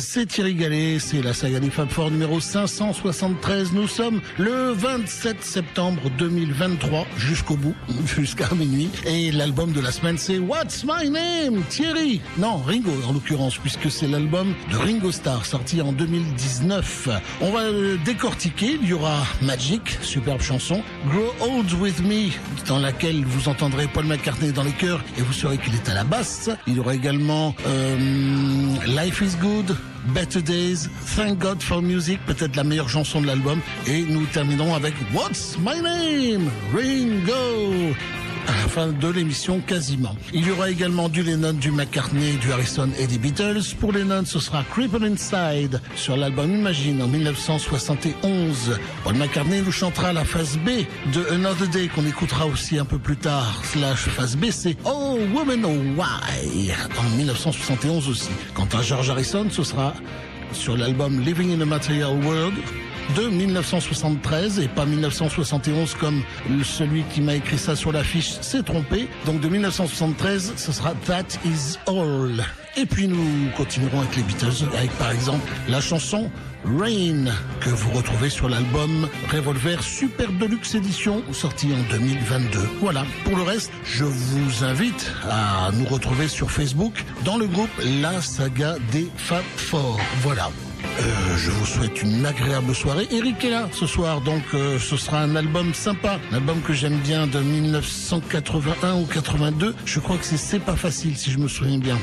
c'est Thierry Gallet, c'est la saga des Fab Four numéro 573. Nous sommes le 27 septembre 2023 jusqu'au bout, jusqu'à minuit. Et l'album de la semaine c'est What's My Name? Thierry? Non, Ringo en l'occurrence, puisque c'est l'album de Ringo Starr sorti en 2019. On va le décortiquer, il y aura Magic, superbe chanson, Grow Old With Me, dans laquelle vous entendrez Paul McCartney dans les chœurs et vous saurez qu'il est à la basse. Il y aura également euh, Life is Good, Better Days, Thank God for Music, peut-être la meilleure chanson de l'album. Et nous terminerons avec What's My Name? Ringo à la fin de l'émission quasiment. Il y aura également du Lennon, du McCartney, du Harrison et des Beatles. Pour Lennon, ce sera Creeping Inside sur l'album Imagine en 1971. Paul McCartney nous chantera la phase B de Another Day qu'on écoutera aussi un peu plus tard. Slash phase B, c'est Oh Woman Oh Why en 1971 aussi. Quant à George Harrison, ce sera sur l'album Living in a Material World de 1973 et pas 1971 comme celui qui m'a écrit ça sur l'affiche s'est trompé. Donc de 1973, ce sera That Is All. Et puis nous continuerons avec les Beatles, avec par exemple la chanson Rain, que vous retrouvez sur l'album Revolver Super Deluxe Edition, sorti en 2022. Voilà, pour le reste, je vous invite à nous retrouver sur Facebook dans le groupe La Saga des Fab Four. Voilà. Euh, je vous souhaite une agréable soirée. Eric est là ce soir, donc euh, ce sera un album sympa, un album que j'aime bien de 1981 ou 82. Je crois que c'est C'est pas facile si je me souviens bien.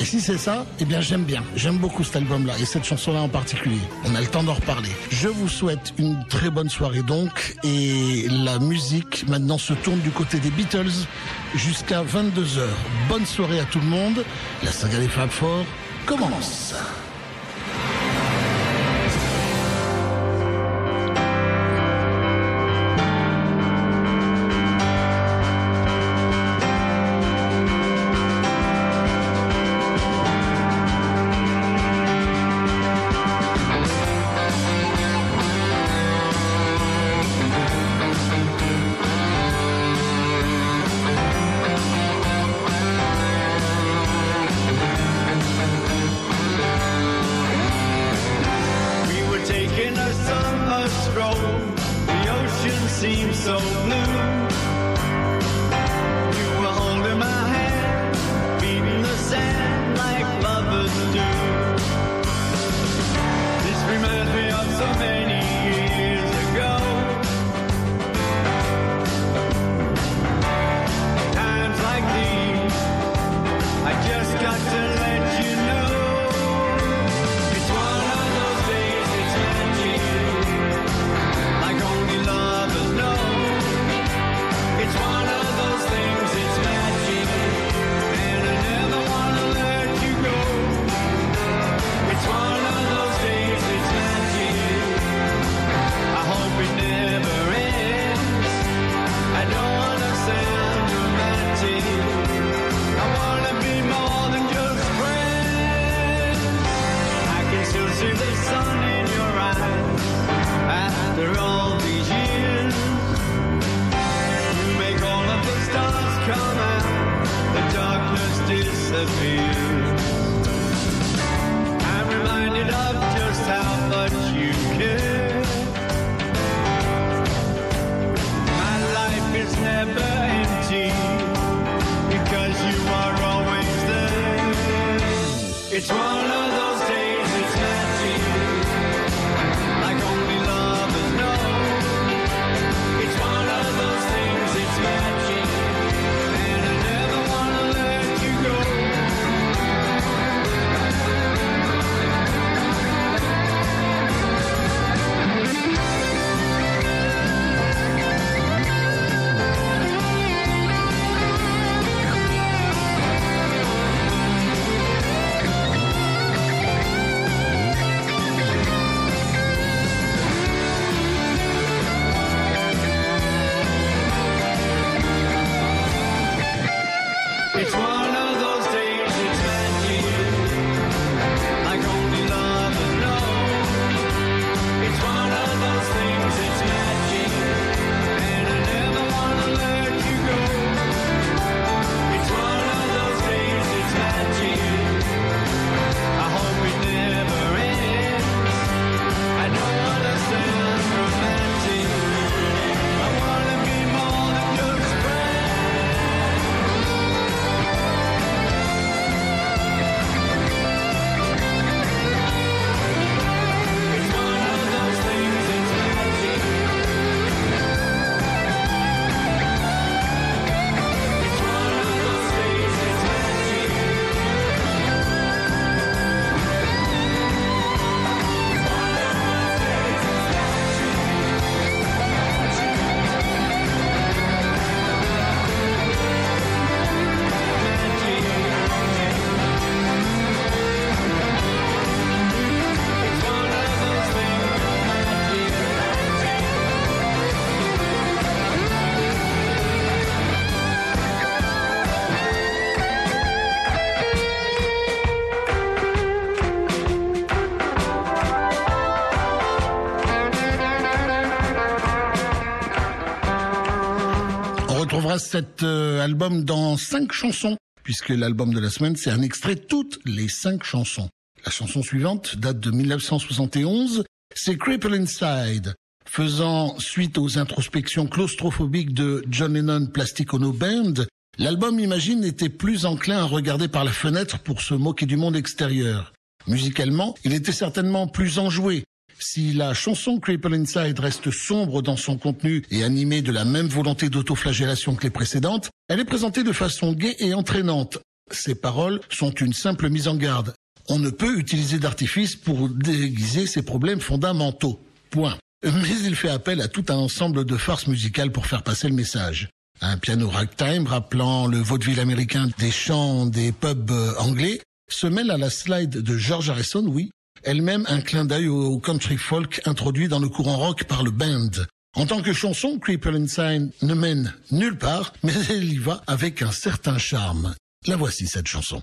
Et si c'est ça, eh bien j'aime bien. J'aime beaucoup cet album-là et cette chanson-là en particulier. On a le temps d'en reparler. Je vous souhaite une très bonne soirée donc et la musique maintenant se tourne du côté des Beatles jusqu'à 22h. Bonne soirée à tout le monde. La saga des Fab Four commence. Cet euh, album dans cinq chansons, puisque l'album de la semaine, c'est un extrait toutes les cinq chansons. La chanson suivante date de 1971, c'est Cripple Inside, faisant suite aux introspections claustrophobiques de John Lennon Plastic Ono Band. L'album Imagine était plus enclin à regarder par la fenêtre pour se moquer du monde extérieur. Musicalement, il était certainement plus enjoué, si la chanson Cripple Inside reste sombre dans son contenu et animée de la même volonté d'autoflagellation que les précédentes, elle est présentée de façon gaie et entraînante. Ses paroles sont une simple mise en garde. On ne peut utiliser d'artifice pour déguiser ses problèmes fondamentaux. Point. Mais il fait appel à tout un ensemble de farces musicales pour faire passer le message. Un piano ragtime rappelant le vaudeville américain des chants des pubs euh, anglais se mêle à la slide de George Harrison, oui, elle-même un clin d'œil au country folk introduit dans le courant rock par le band. En tant que chanson, Creeper Inside ne mène nulle part, mais elle y va avec un certain charme. La voici cette chanson.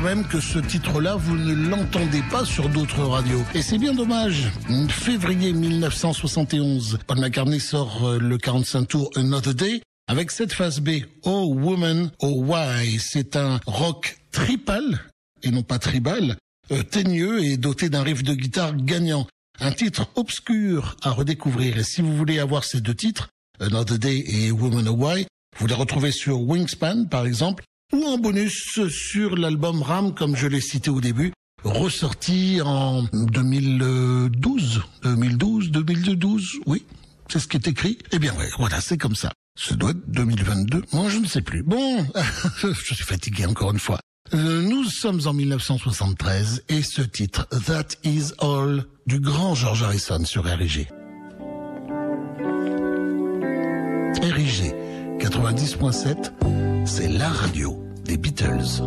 Même que ce titre-là, vous ne l'entendez pas sur d'autres radios. Et c'est bien dommage. Février 1971, Paul McCartney sort euh, le 45 tours Another Day avec cette phase B, Oh Woman, Oh Why. C'est un rock tripal, et non pas tribal, euh, teigneux et doté d'un riff de guitare gagnant. Un titre obscur à redécouvrir. Et si vous voulez avoir ces deux titres, Another Day et Woman Oh Why, vous les retrouvez sur Wingspan, par exemple, ou en bonus sur l'album Ram, comme je l'ai cité au début, ressorti en 2012, 2012, 2012, oui, c'est ce qui est écrit. Eh bien, ouais, voilà, c'est comme ça. Ce doit être 2022. Moi, je ne sais plus. Bon, je suis fatigué encore une fois. Euh, nous sommes en 1973 et ce titre, That Is All, du grand George Harrison sur RIG. RIG 90.7, c'est la radio des Beatles.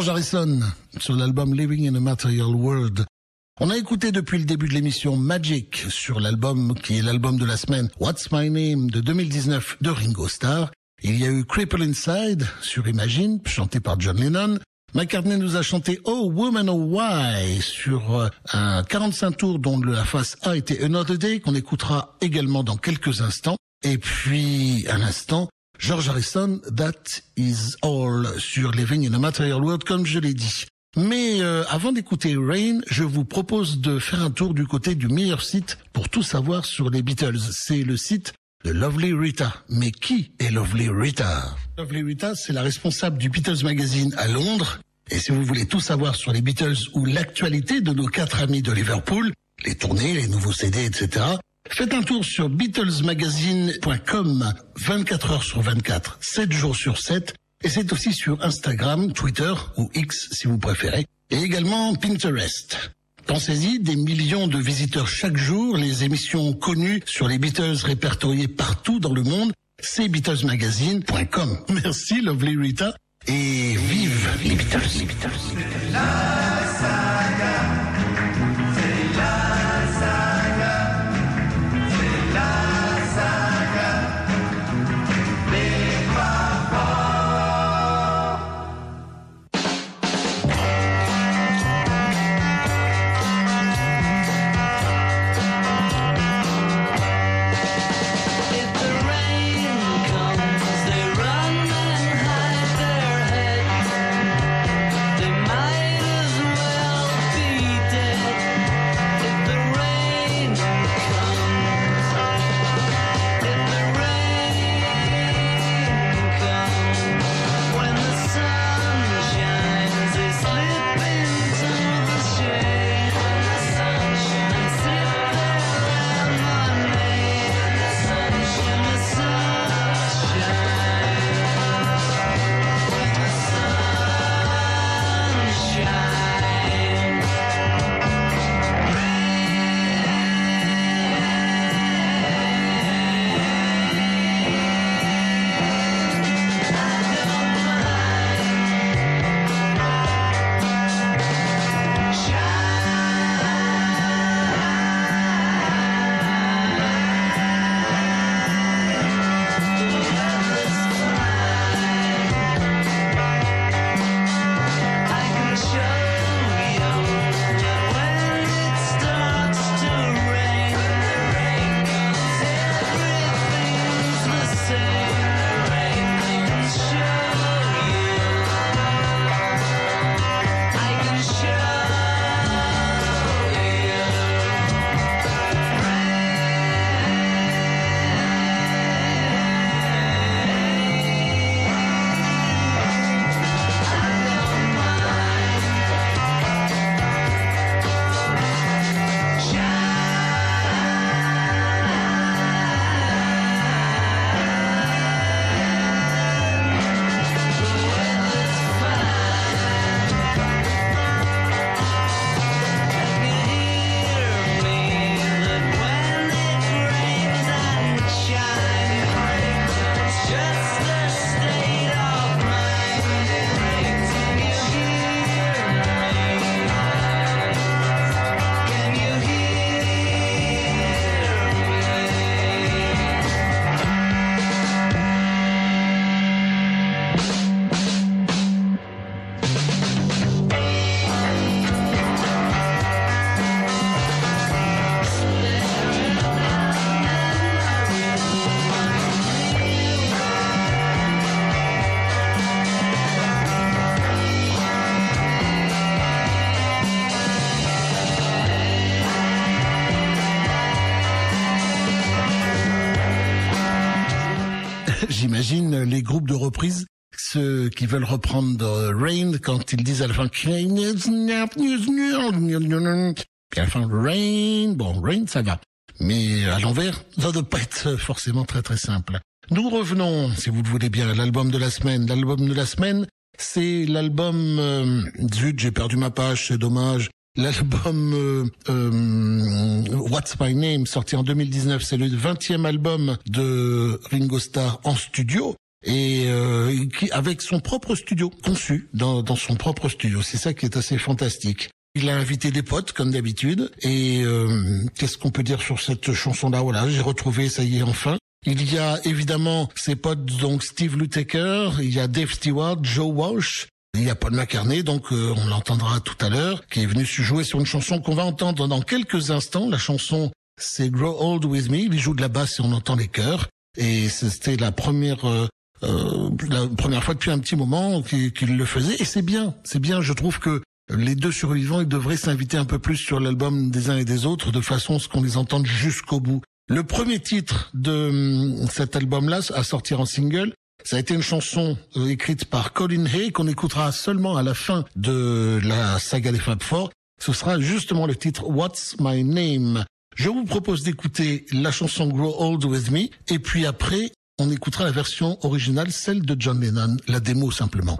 George Harrison sur l'album Living in a Material World. On a écouté depuis le début de l'émission Magic sur l'album qui est l'album de la semaine What's My Name de 2019 de Ringo Starr. Il y a eu Cripple Inside sur Imagine chanté par John Lennon. McCartney nous a chanté Oh Woman Oh Why sur euh, un 45 tours dont la face A était Another Day qu'on écoutera également dans quelques instants. Et puis, un instant, George Harrison, That Is All sur Living in a Material World, comme je l'ai dit. Mais euh, avant d'écouter Rain, je vous propose de faire un tour du côté du meilleur site pour tout savoir sur les Beatles. C'est le site de Lovely Rita. Mais qui est Lovely Rita? Lovely Rita, c'est la responsable du Beatles Magazine à Londres. Et si vous voulez tout savoir sur les Beatles ou l'actualité de nos quatre amis de Liverpool, les tournées, les nouveaux CD, etc., faites un tour sur BeatlesMagazine.com 24 heures sur 24, 7 jours sur 7. Et c'est aussi sur Instagram, Twitter ou X si vous préférez. Et également Pinterest. Pensez-y, des millions de visiteurs chaque jour, les émissions connues sur les Beatles répertoriées partout dans le monde, c'est BeatlesMagazine.com. Merci Lovely Rita et vive les Beatles. Les Beatles. J'imagine les groupes de reprise, ceux qui veulent reprendre Rain quand ils disent à la fin Rain, bon Rain ça va, mais à l'envers ça ne doit pas être forcément très très simple. Nous revenons, si vous le voulez bien, à l'album de la semaine. L'album de la semaine, c'est l'album euh, zut j'ai perdu ma page, c'est dommage. L'album euh, euh, What's My Name, sorti en 2019, c'est le 20e album de Ringo Starr en studio et euh, avec son propre studio conçu dans, dans son propre studio. C'est ça qui est assez fantastique. Il a invité des potes comme d'habitude et euh, qu'est-ce qu'on peut dire sur cette chanson-là? Voilà, j'ai retrouvé, ça y est enfin. Il y a évidemment ses potes donc Steve Lukather, il y a Dave Stewart, Joe Walsh, il y a Paul McCartney, donc euh, on l'entendra tout à l'heure, qui est venu se jouer sur une chanson qu'on va entendre dans quelques instants. La chanson, c'est Grow Old With Me. Il joue de la basse et on entend les chœurs. Et c'était la première euh, euh, la première fois depuis un petit moment qu'il le faisait et c'est bien, c'est bien. Je trouve que les deux survivants, ils devraient s'inviter un peu plus sur l'album des uns et des autres de façon à ce qu'on les entende jusqu'au bout. Le premier titre de hum, cet album-là à sortir en single, ça a été une chanson euh, écrite par Colin Hay qu'on écoutera seulement à la fin de la saga des Fab Four. Ce sera justement le titre What's My Name. Je vous propose d'écouter la chanson Grow Old With Me et puis après, on écoutera la version originale, celle de John Lennon, la démo simplement.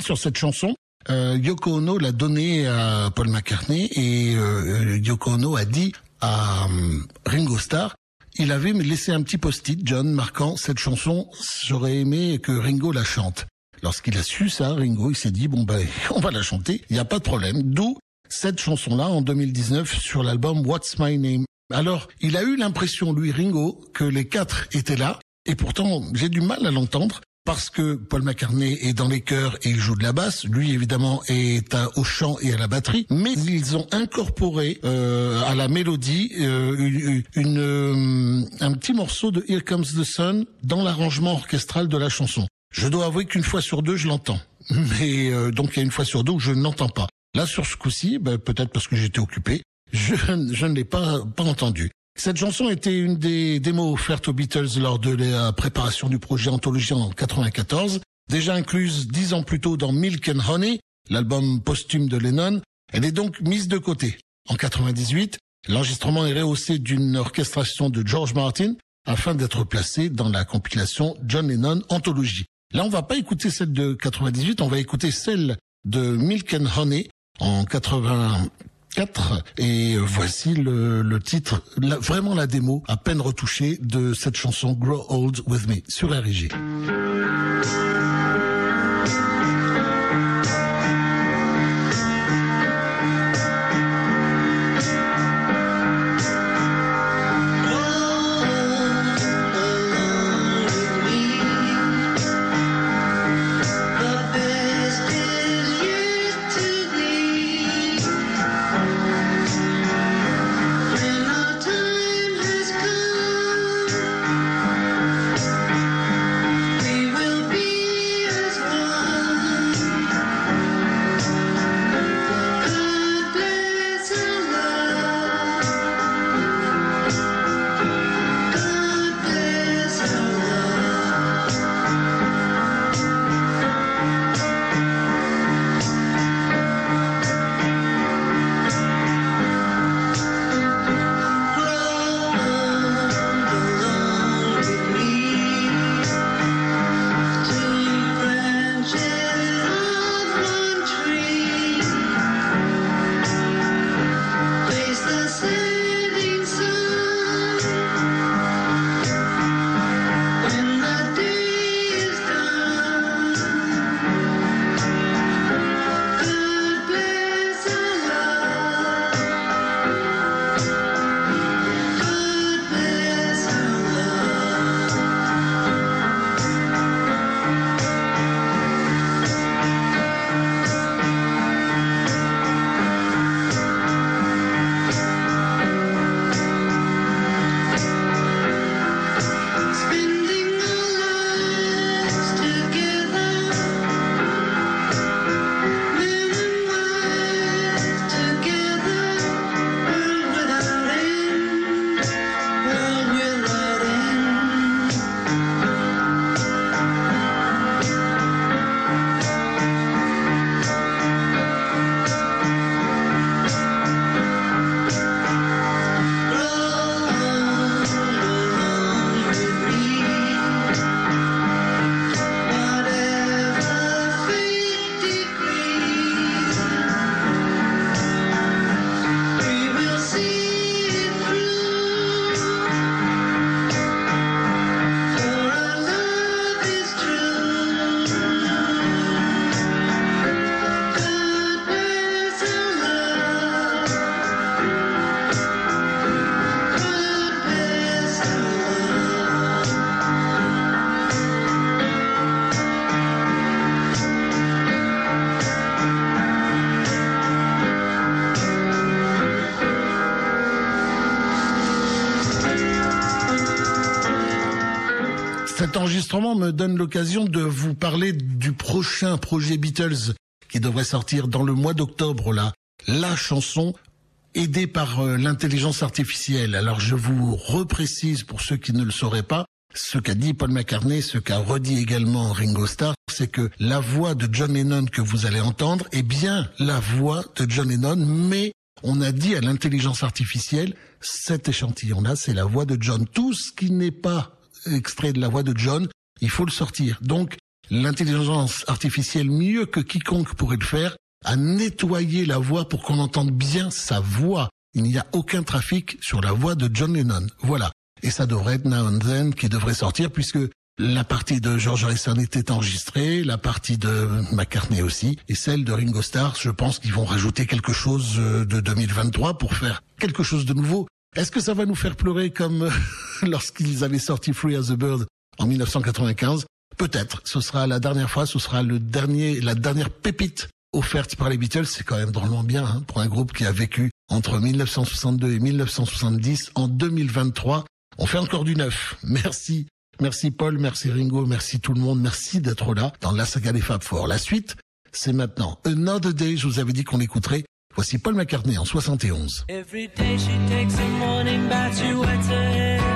Sur cette chanson. Euh, Yoko Ono l'a donnée à Paul McCartney et euh, Yoko Ono a dit à euh, Ringo Starr, il avait laissé un petit post-it, John, marquant cette chanson, j'aurais aimé que Ringo la chante. Lorsqu'il a su ça, Ringo, il s'est dit, bon ben, on va la chanter, il n'y a pas de problème. D'où cette chanson-là en 2019 sur l'album What's My Name. Alors, il a eu l'impression, lui, Ringo, que les quatre étaient là, et pourtant, j'ai du mal à l'entendre parce que Paul McCartney est dans les chœurs et il joue de la basse. Lui, évidemment, est au chant et à la batterie. Mais ils ont incorporé euh, à la mélodie euh, une, euh, un petit morceau de Here Comes the Sun dans l'arrangement orchestral de la chanson. Je dois avouer qu'une fois sur deux, je l'entends. Mais donc il y a une fois sur deux où je ne l'entends pas. Là, sur ce coup-ci, ben, peut-être parce que j'étais occupé, je, je ne l'ai pas, pas entendu. Cette chanson était une des démos offertes aux Beatles lors de la préparation du projet Anthologie en 94, déjà incluse dix ans plus tôt dans Milk and Honey, l'album posthume de Lennon. Elle est donc mise de côté. En 98, l'enregistrement est rehaussé d'une orchestration de George Martin afin d'être placé dans la compilation John Lennon Anthology. Là, on va pas écouter celle de 98, on va écouter celle de Milk and Honey en 84 et voici le, titre, vraiment la démo à peine retouchée de cette chanson Grow Old With Me sur RG. Enregistrement me donne l'occasion de vous parler du prochain projet Beatles qui devrait sortir dans le mois d'octobre là. La chanson aidée par euh, l'intelligence artificielle. Alors je vous reprécise pour ceux qui ne le sauraient pas, ce qu'a dit Paul McCartney, ce qu'a redit également Ringo Starr, c'est que la voix de John Lennon que vous allez entendre est bien la voix de John Lennon, mais on a dit à l'intelligence artificielle, cet échantillon-là, c'est la voix de John. Tout ce qui n'est pas extrait de la voix de John, il faut le sortir. Donc, l'intelligence artificielle, mieux que quiconque pourrait le faire, a nettoyé la voix pour qu'on entende bien sa voix. Il n'y a aucun trafic sur la voix de John Lennon. Voilà. Et ça devrait être Now and Then qui devrait sortir puisque la partie de George Harrison était enregistrée, la partie de McCartney aussi, et celle de Ringo Starr, je pense qu'ils vont rajouter quelque chose euh, de 2023 pour faire quelque chose de nouveau. Est-ce que ça va nous faire pleurer comme lorsqu'ils avaient sorti Free as a Bird? En 1995 Peut-être. Ce sera la dernière fois, ce sera le dernier, la dernière pépite offerte par les Beatles. C'est quand même drôlement bien hein, pour un groupe qui a vécu entre 1962 et 1970. En 2023, on fait encore du neuf. Merci. Merci Paul, merci Ringo, merci tout le monde, merci d'être là dans la saga des Fab Four. La suite, c'est maintenant. Another Day, je vous avais dit qu'on écouterait Voici Paul McCartney en 71. Every day she takes a morning bath, she wets her hair.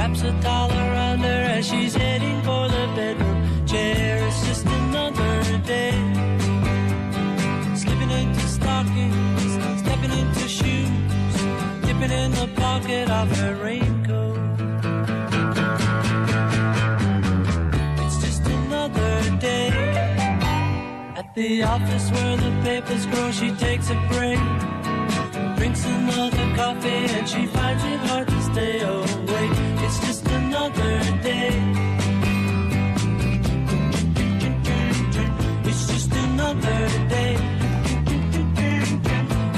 Wraps a towel around her as she's heading for the bedroom chair. It's just another day. Slipping into stockings, stepping into shoes, dipping in the pocket of her raincoat. It's just another day. At the office where the papers grow, she takes a break drinks another coffee and she finds it hard to stay awake it's just another day. It's just another day.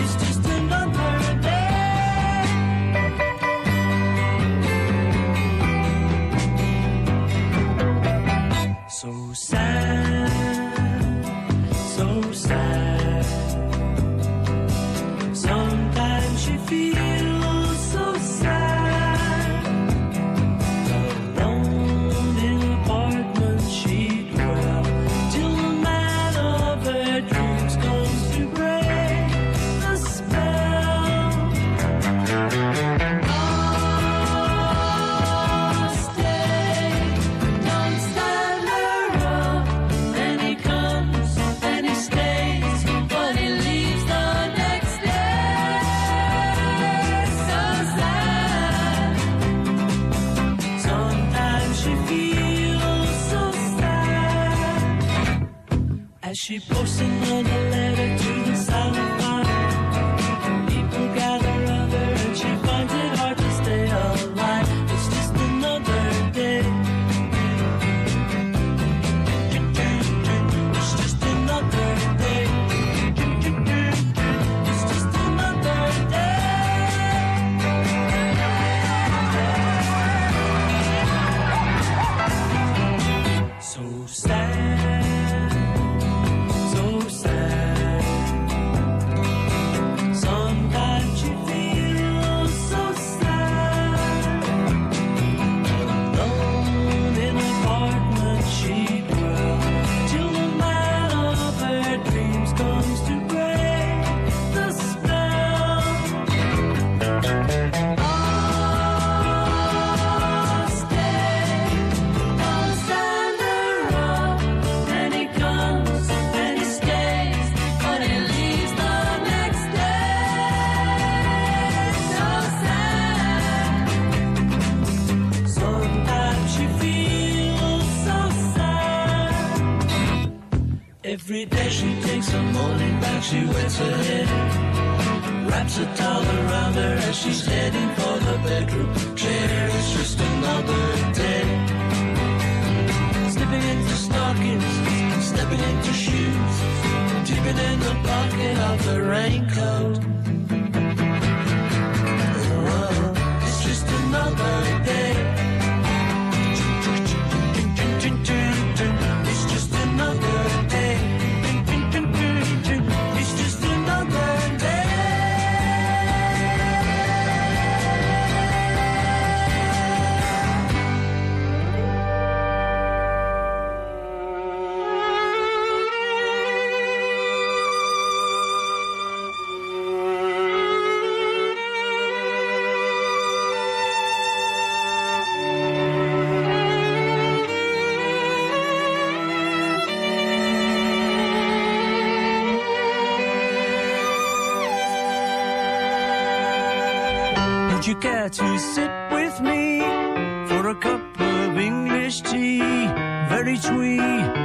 It's just another day. So sad, so sad. She posts another letter. Every day she takes a morning bath, she wets her head. Wraps a towel around her as she's heading for the bedroom chair. It's just another day. Slipping into stockings, stepping into shoes, dipping in the pocket of the raincoat. tree.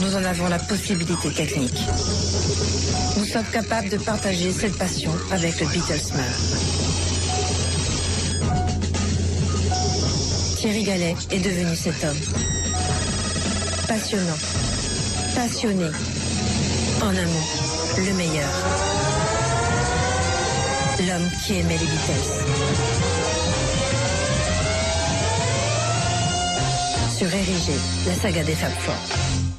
Nous en avons la possibilité technique. Nous sommes capables de partager cette passion avec le Beatlesman. Thierry Gallet est devenu cet homme. Passionnant, passionné, en un le meilleur. L'homme qui aimait les Beatles. Sur Érigé, la saga des Fab Four.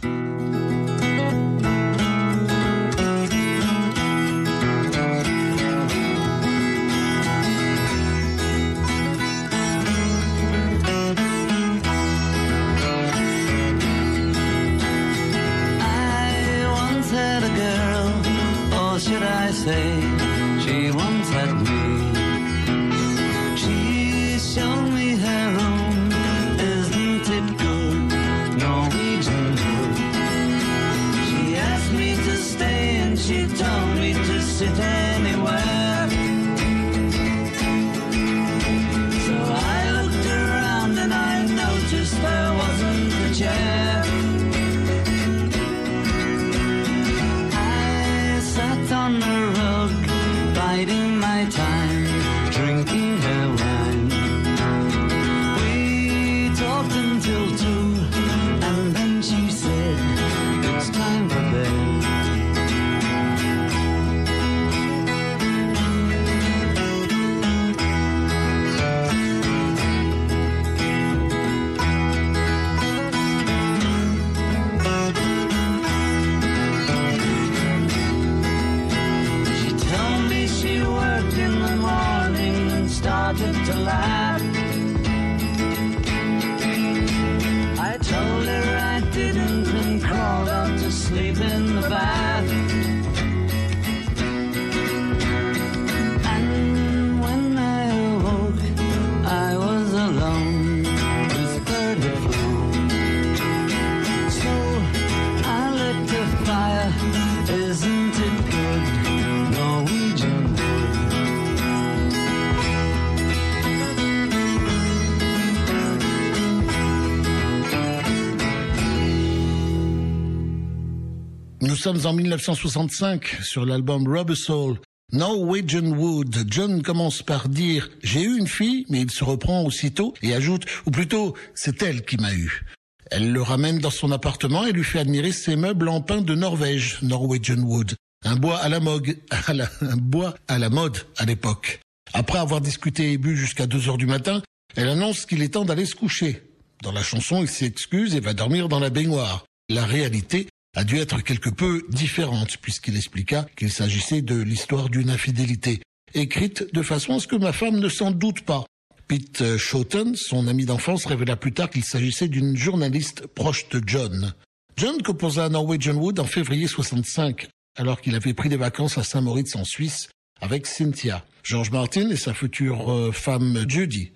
Sommes en 1965 sur l'album Rubber Soul. Norwegian Wood. John commence par dire j'ai eu une fille, mais il se reprend aussitôt et ajoute ou plutôt c'est elle qui m'a eu. Elle le ramène dans son appartement et lui fait admirer ses meubles en pin de Norvège, Norwegian Wood. Un bois à la mode, à la- un bois à la mode à l'époque. Après avoir discuté et bu jusqu'à 2 heures du matin, elle annonce qu'il est temps d'aller se coucher. Dans la chanson, il s'excuse et va dormir dans la baignoire. La réalité a dû être quelque peu différente puisqu'il expliqua qu'il s'agissait de l'histoire d'une infidélité, écrite de façon à ce que ma femme ne s'en doute pas. Pete Shotton, son ami d'enfance, révéla plus tard qu'il s'agissait d'une journaliste proche de John. John composa Norwegian Wood en février 65, alors qu'il avait pris des vacances à Saint-Moritz en Suisse avec Cynthia, George Martin et sa future euh, femme Judy.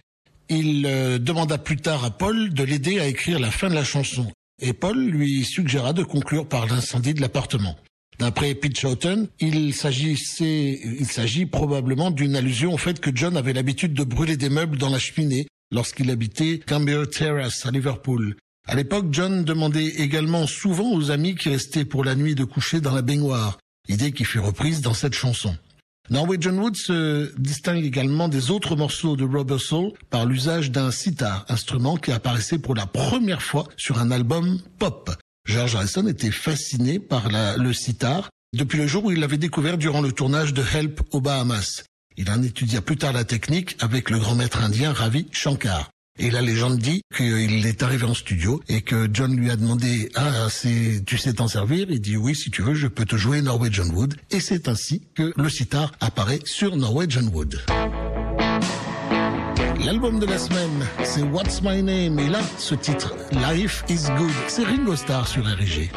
Il euh, demanda plus tard à Paul de l'aider à écrire la fin de la chanson, et Paul lui suggéra de conclure par l'incendie de l'appartement. D'après Pete il s'agissait, il s'agit probablement d'une allusion au fait que John avait l'habitude de brûler des meubles dans la cheminée lorsqu'il habitait Camber Terrace à Liverpool. À l'époque, John demandait également souvent aux amis qui restaient pour la nuit de coucher dans la baignoire, idée qui fut reprise dans cette chanson. Norwegian Wood se distingue également des autres morceaux de Rubber Soul par l'usage d'un sitar, instrument qui apparaissait pour la première fois sur un album pop. George Harrison était fasciné par le sitar depuis le jour où il l'avait découvert durant le tournage de Help aux Bahamas. Il en étudia plus tard la technique avec le grand maître indien Ravi Shankar. Et la légende dit qu'il est arrivé en studio et que John lui a demandé ah c'est tu sais t'en servir? Il dit oui si tu veux je peux te jouer Norwegian Wood et c'est ainsi que le sitar apparaît sur Norwegian Wood. L'album de la semaine c'est What's My Name? Et là ce titre Life is Good c'est Ringo Starr sur RG.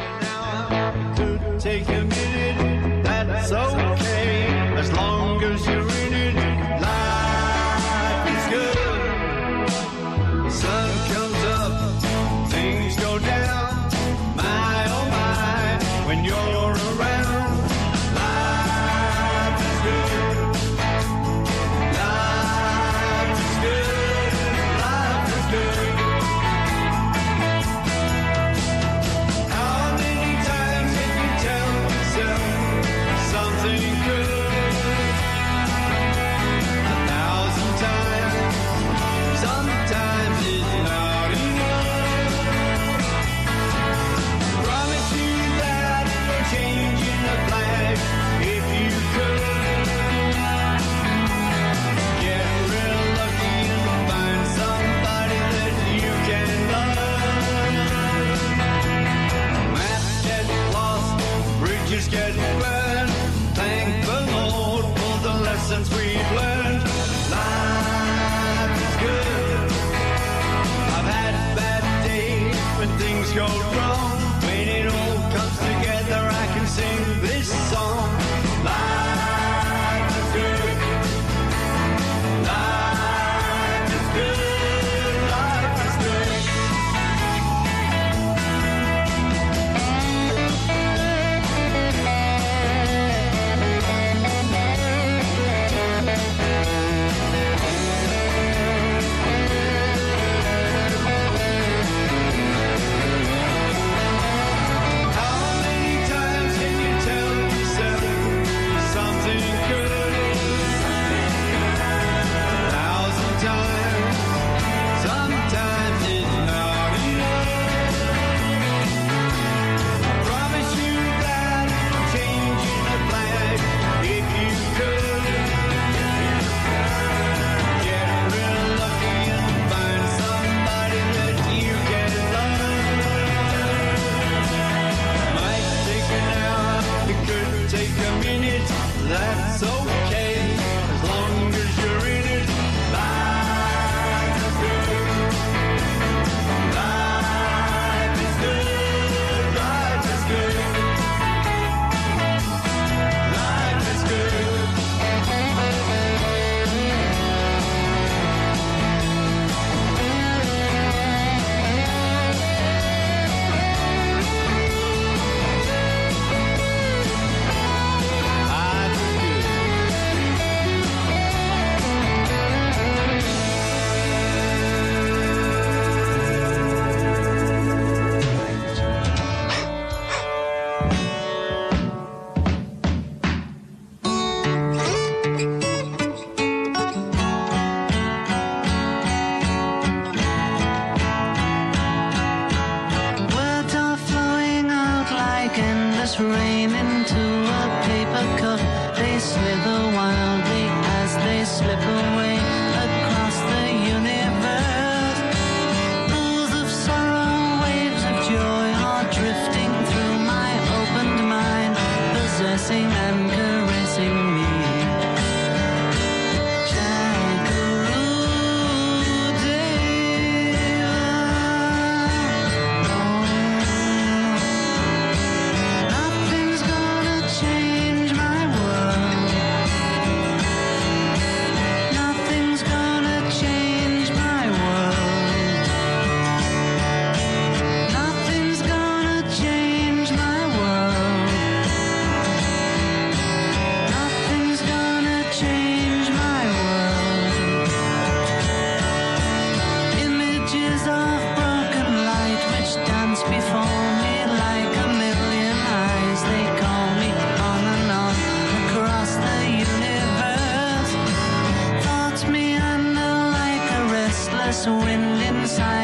Inside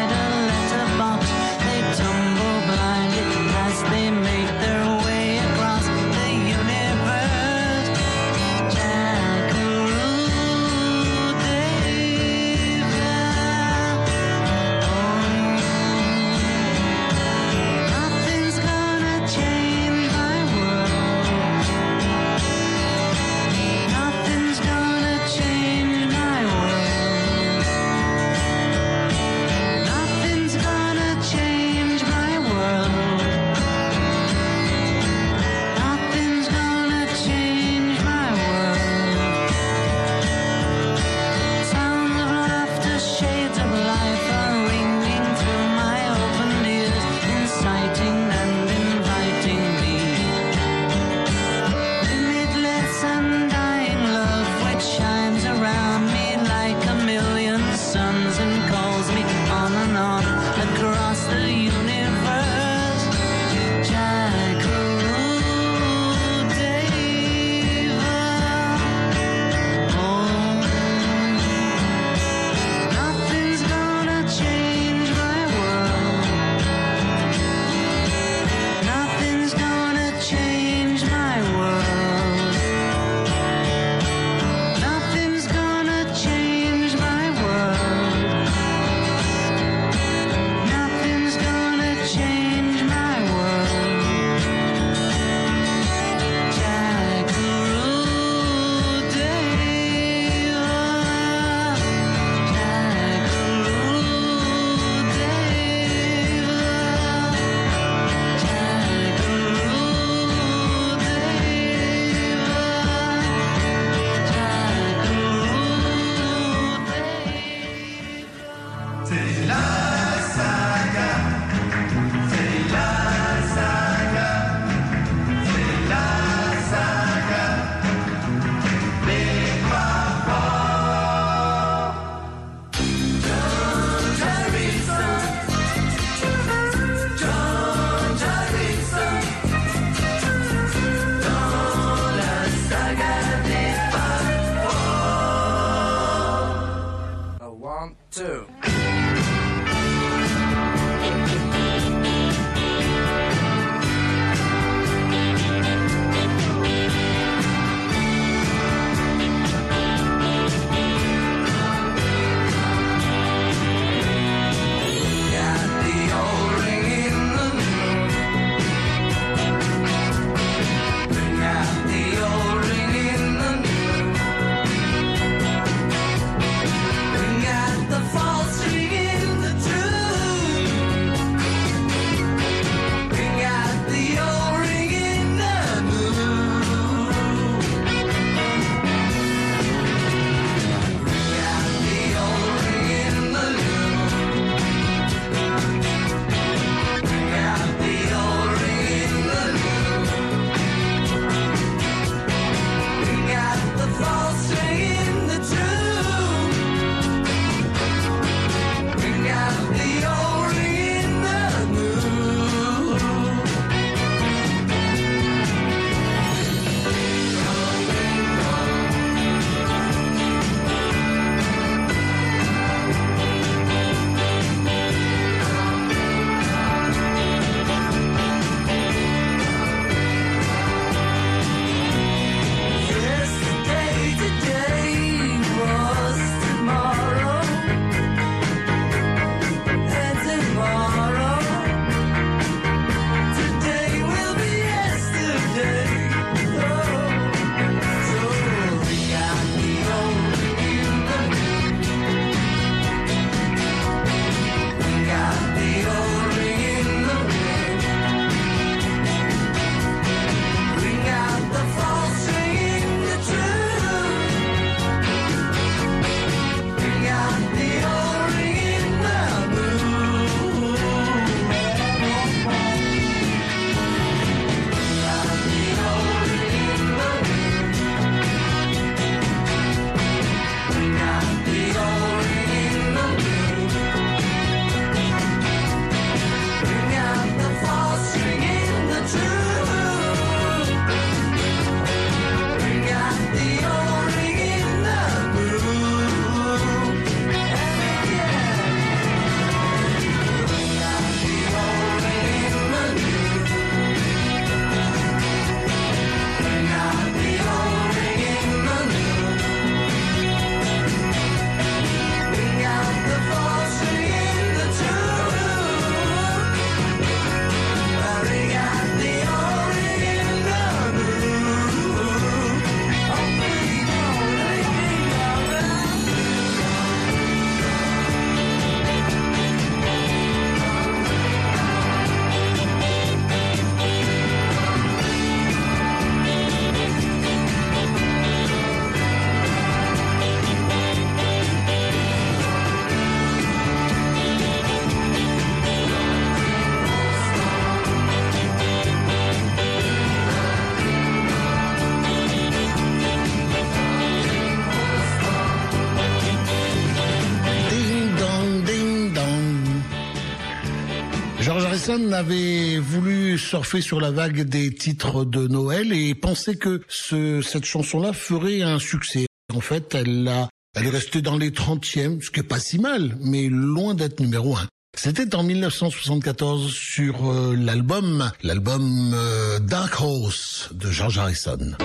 Avait voulu surfer sur la vague des titres de Noël et pensait que cette chanson-là ferait un succès. En fait, elle est restée dans les 30e, ce qui est pas si mal, mais loin d'être numéro un. C'était en 1974 sur euh, l'album, l'album euh, Dark Horse de George Harrison.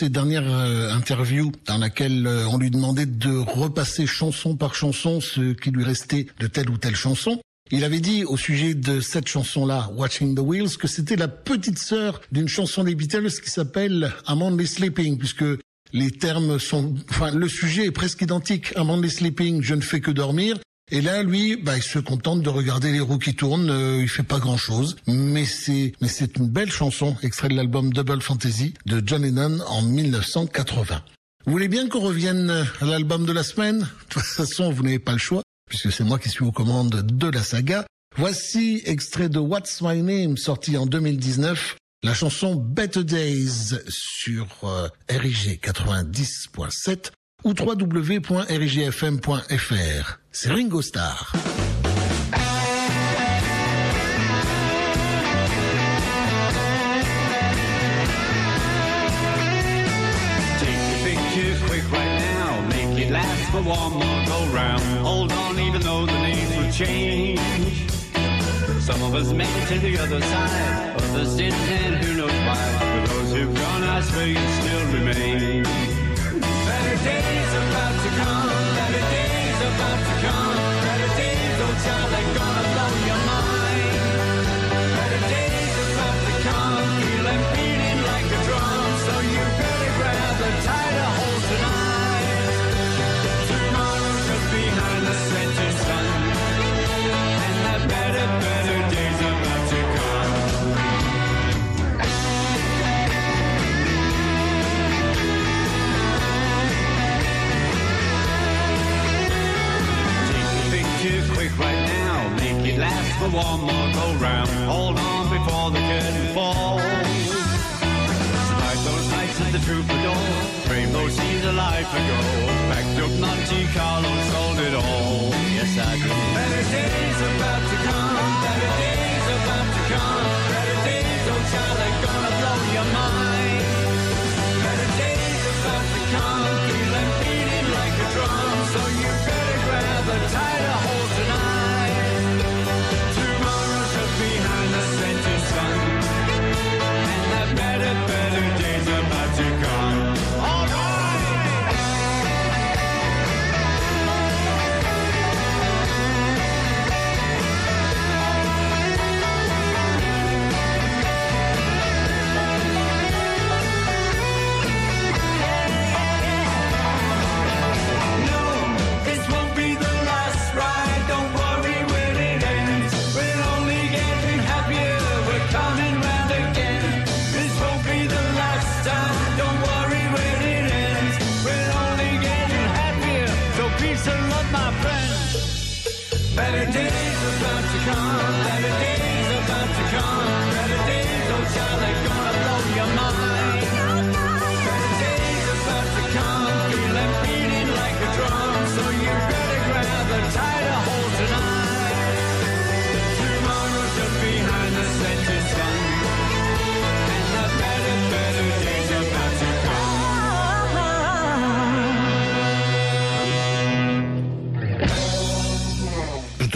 Ses dernières euh, interviews, dans laquelle euh, on lui demandait de repasser chanson par chanson ce qui lui restait de telle ou telle chanson, il avait dit au sujet de cette chanson-là, Watching the Wheels, que c'était la petite sœur d'une chanson des Beatles qui s'appelle I'm Only Sleeping, puisque les termes sont, enfin, le sujet est presque identique. I'm Only Sleeping, je ne fais que dormir. Et là, lui, bah, il se contente de regarder les roues qui tournent. euh, il fait pas grand-chose, mais c'est, mais c'est une belle chanson, extrait de l'album Double Fantasy de John Lennon en 1980. Vous voulez bien qu'on revienne à l'album de la semaine? De toute façon, vous n'avez pas le choix, puisque c'est moi qui suis aux commandes de la saga. Voici extrait de What's My Name, sorti en 2019, la chanson Better Days sur euh, RIG 90.7 ou www.rigfm.fr. C'est Ringo Starr. Last for one more go round. Hold on, even though the names will change. Some of us made it to the other side, others didn't, and who knows why. For those who've gone, I swear you still remain. Better days about to come, about to come, better days, child, they're gonna for one more go round. Hold on before the curtain falls. Despite those nights at the troubadour, rainbow seems a life ago. Packed up Monte Carlo, sold it all. Yes, I do. Better days about to come. Better days about to come. Better days, oh child, they're gonna blow your mind.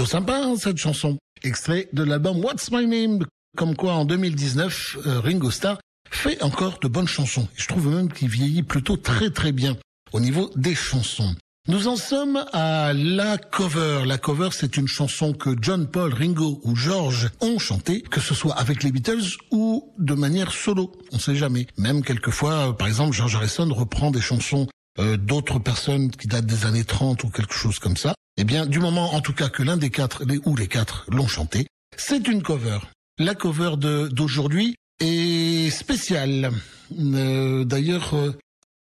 Plutôt sympa hein, cette chanson. Extrait de l'album What's My Name. Comme quoi en 2019, euh, Ringo Starr fait encore de bonnes chansons. Je trouve même qu'il vieillit plutôt très très bien au niveau des chansons. Nous en sommes à la cover. La cover, c'est une chanson que John, Paul, Ringo ou George ont chantée, que ce soit avec les Beatles ou de manière solo. On sait jamais. Même quelquefois, euh, par exemple, George Harrison reprend des chansons euh, d'autres personnes qui datent des années 30 ou quelque chose comme ça. Eh bien, du moment, en tout cas, que l'un des quatre, ou les quatre, l'ont chanté, c'est une cover. La cover d'aujourd'hui est spéciale. Euh, D'ailleurs, euh,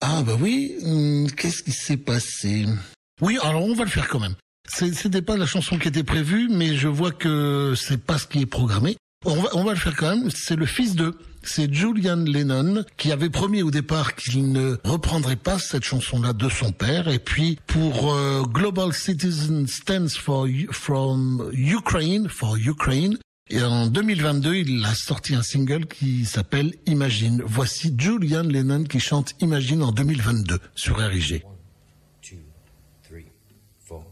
ah bah oui, hum, qu'est-ce qui s'est passé? Oui, alors on va le faire quand même. C'était pas la chanson qui était prévue, mais je vois que c'est pas ce qui est programmé. On va, on va le faire quand même. C'est le fils de, c'est Julian Lennon qui avait promis au départ qu'il ne reprendrait pas cette chanson-là de son père. Et puis pour euh, Global Citizen Stands for from Ukraine, for Ukraine. Et en 2022, il a sorti un single qui s'appelle Imagine. Voici Julian Lennon qui chante Imagine en 2022 sur RIG. Two, three, four.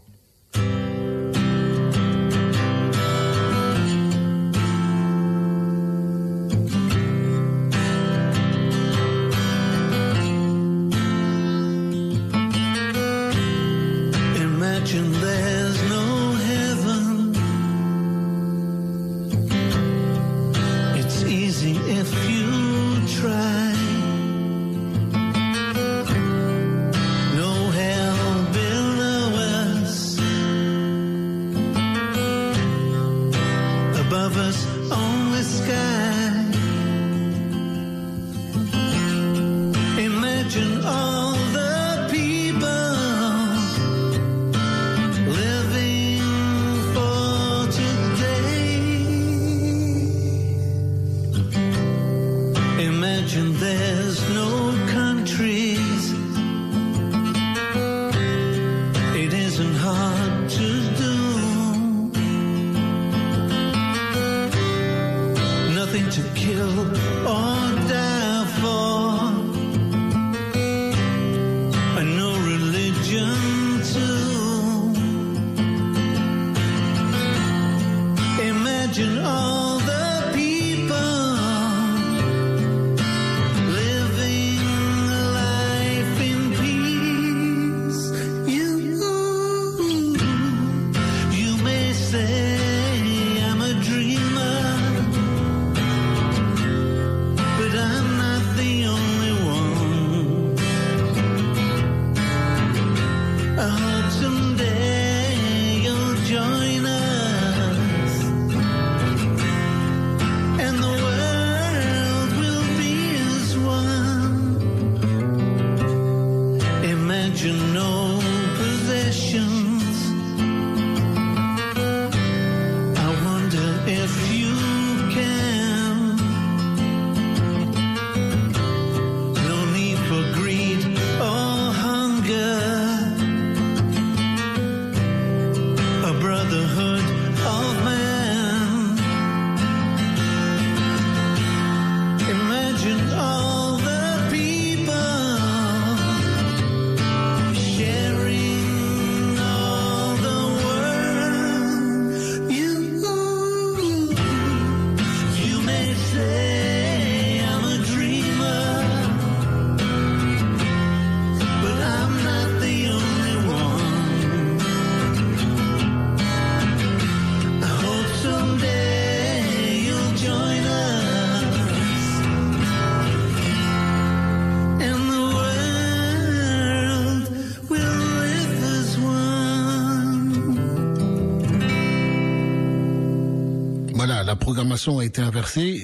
Programmation a été inversée.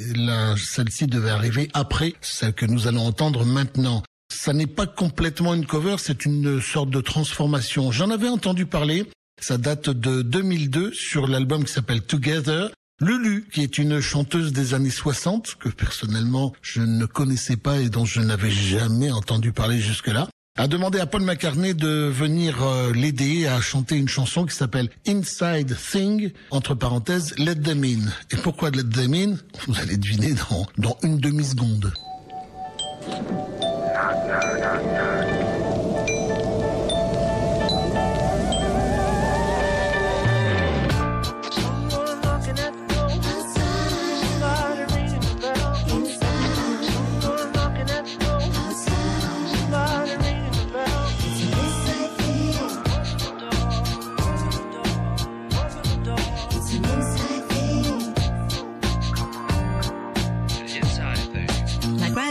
Celle-ci devait arriver après celle que nous allons entendre maintenant. Ça n'est pas complètement une cover, c'est une sorte de transformation. J'en avais entendu parler. Ça date de 2002 sur l'album qui s'appelle Together. Lulu, qui est une chanteuse des années 60, que personnellement je ne connaissais pas et dont je n'avais jamais entendu parler jusque-là, a demandé à Paul McCartney de venir euh, l'aider à chanter une chanson qui s'appelle Inside Thing, entre parenthèses, Let Them In. Et pourquoi Let Them In? Vous allez deviner dans, dans une demi-seconde.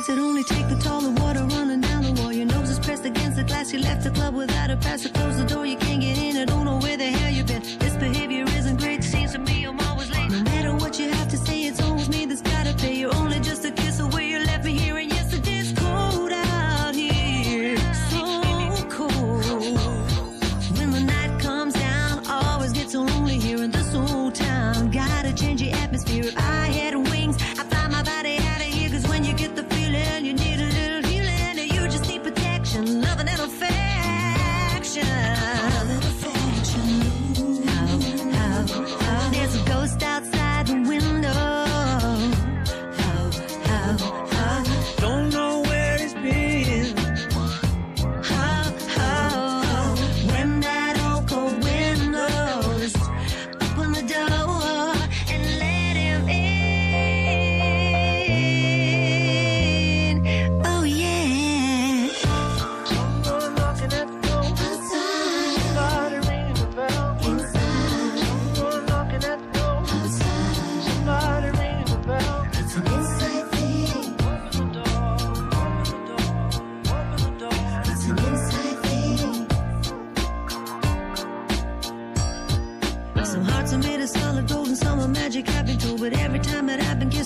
nights that only take the taller water running down the wall. Your nose is pressed against the glass. You left the club without a pass. So close the door, you can't get in at all.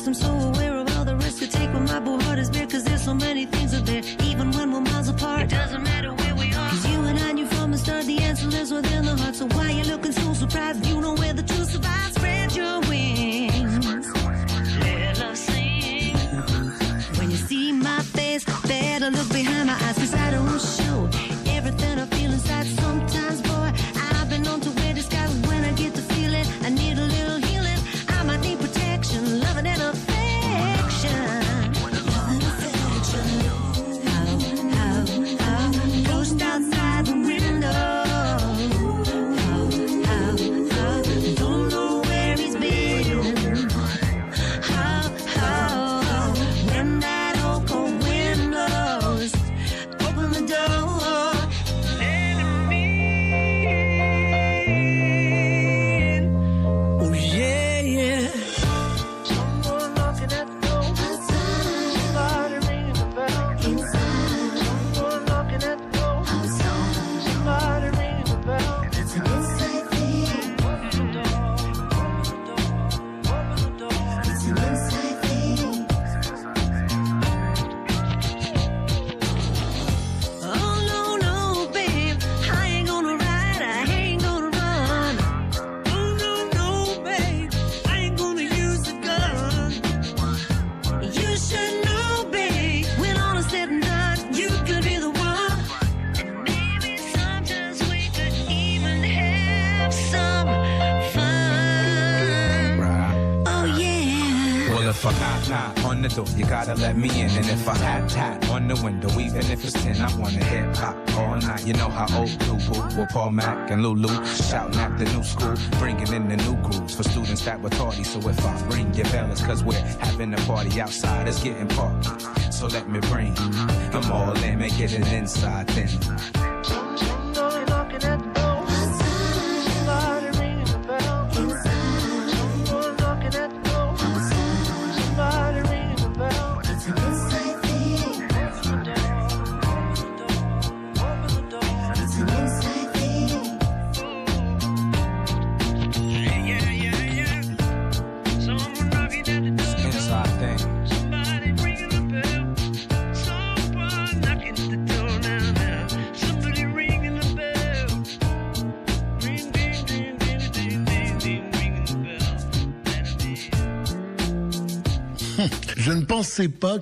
I'm so aware of all the risks I take when my boy heart is bare, cause there's so many things out there. with Paul Mack and Lulu. Shouting at the new school, bringing in the new crews for students that were tardy. So if I bring your balance, cause we're having a party outside, it's getting parked. So let me bring them all in, make it an inside thing.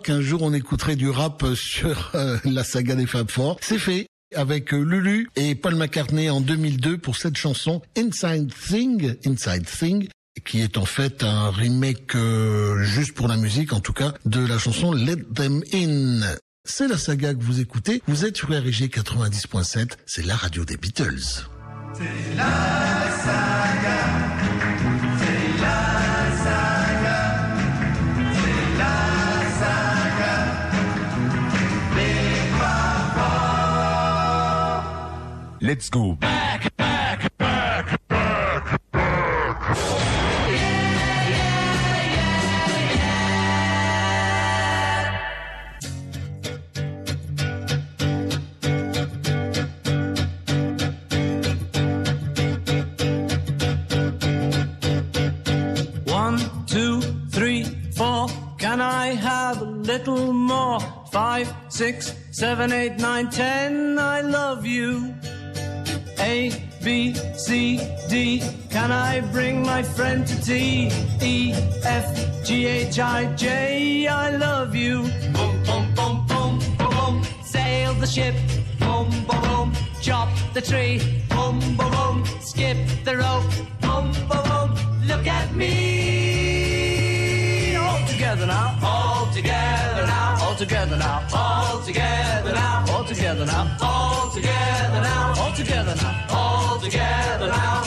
qu'un jour on écouterait du rap sur euh, la saga des Fab Four. C'est fait avec euh, Lulu et Paul McCartney en 2002 pour cette chanson Inside Thing, Inside Thing qui est en fait un remake euh, juste pour la musique en tout cas de la chanson Let Them In. C'est la saga que vous écoutez, vous êtes sur RG 90.7, c'est la radio des Beatles. C'est la saga. Let's go. Back, back, back, back, back. One, two, three, four. Can I have a little more? Five, six, seven, eight, nine, ten. I love you. A, B, C, D. Can I bring my friend to T? E, F, G, H, I, J. I love you. Boom, boom, boom, boom, boom, boom. Sail the ship. Boom, boom, boom. Chop the tree. Boom, boom, boom. Skip the rope. Boom, boom, boom. Look at me. All together now. All together now. All together now. All together together now. All together now. All together now. All together now.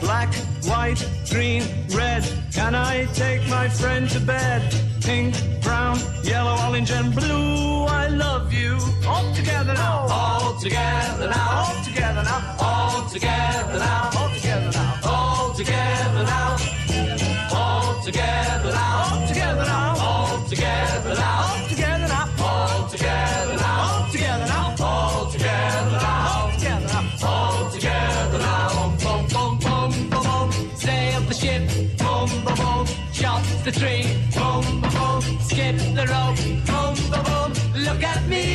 Black, white, green, red. Can I take my friend to bed? Pink, brown, yellow, orange, and blue. I love you. All together now. All together now. All together now. All together now. All together now. All together now. All together now. All together now. All together now. All together now. The tree. Boom, boom. Skip the rope. Boom, boom. Look at me.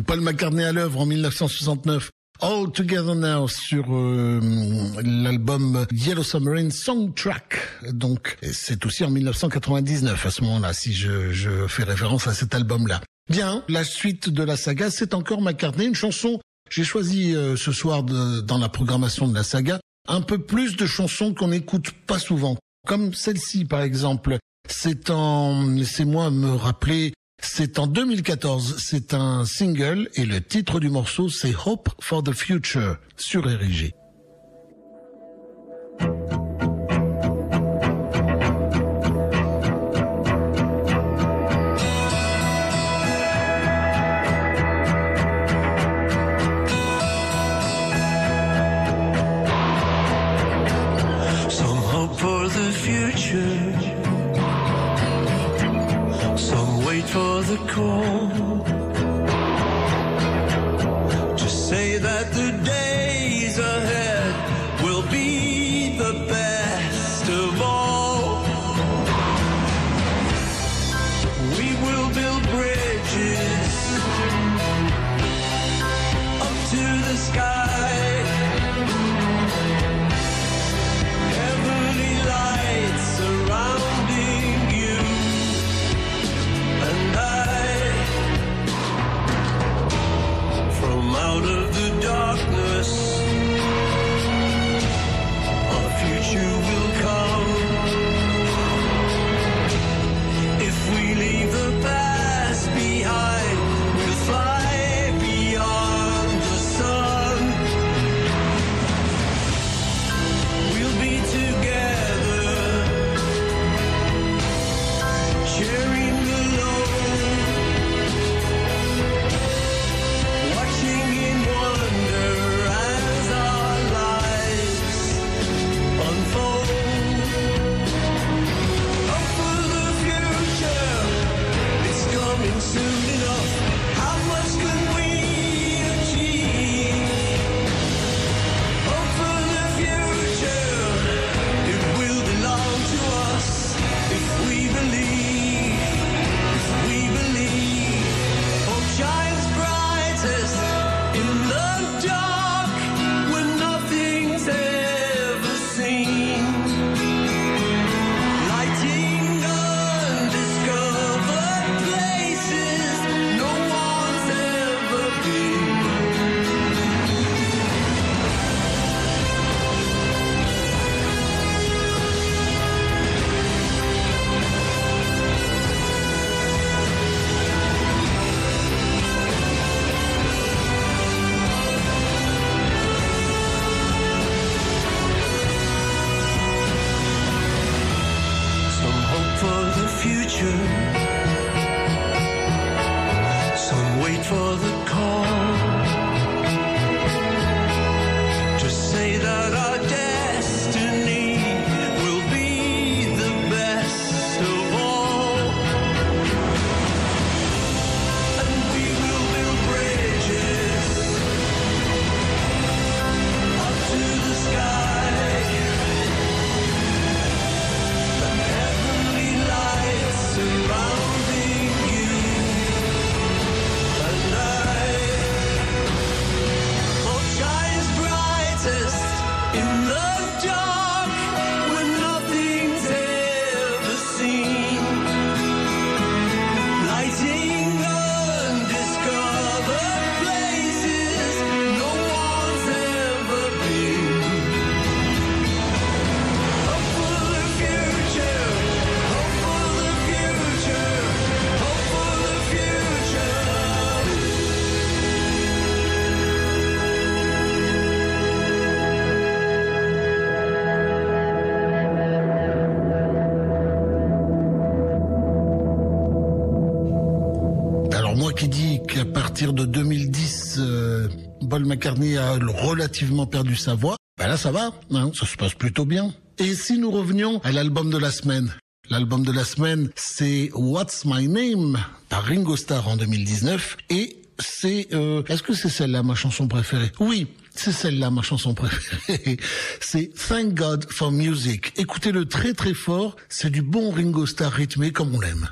Paul McCartney à l'œuvre en 1969. All Together Now sur euh, l'album Yellow Submarine Songtrack. Donc c'est aussi en 1999 à ce moment-là, si je, je fais référence à cet album-là. Bien, la suite de la saga, c'est encore McCartney, une chanson. J'ai choisi euh, ce soir dans la programmation de la saga un peu plus de chansons qu'on n'écoute pas souvent, comme celle-ci par exemple. C'est en, laissez-moi me rappeler, c'est en 2014, c'est un single et le titre du morceau c'est Hope for the Future sur future. For the call. to say that the days relativement perdu sa voix, ben là ça va, hein, ça se passe plutôt bien. Et si nous revenions à l'album de la semaine? L'album de la semaine, c'est What's My Name par Ringo Starr en 2019 et c'est... Euh, est-ce que c'est celle-là ma chanson préférée? Oui, c'est celle-là ma chanson préférée. c'est Thank God for Music. Écoutez-le très très fort, c'est du bon Ringo Starr rythmé comme on l'aime.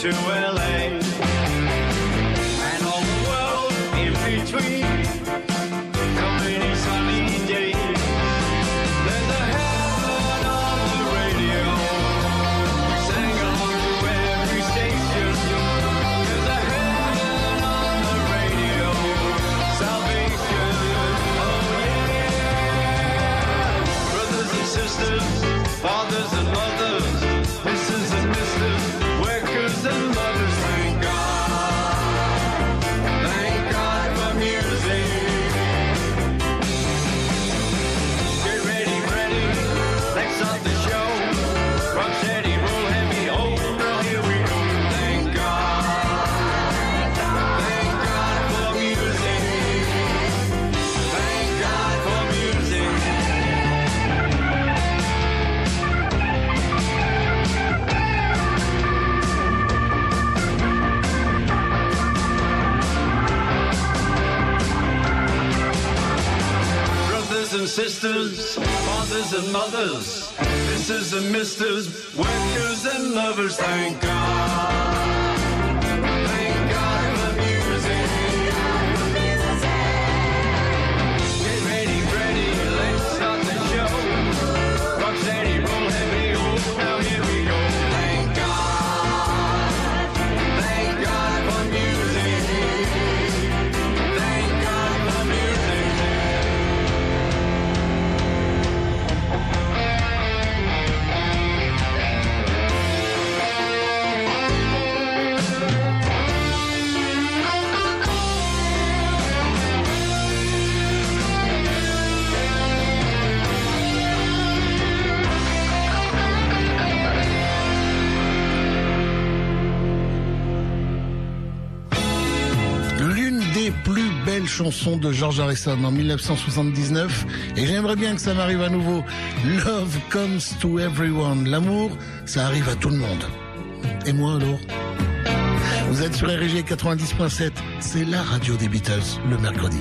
To you and sisters, fathers and mothers, misses and misters, workers and lovers, thank God. belle chanson de George Harrison en 1979 et j'aimerais bien que ça m'arrive à nouveau. Love comes to everyone. L'amour, ça arrive à tout le monde. Et moi alors? Vous êtes sur RG 90.7, c'est la radio des Beatles le mercredi.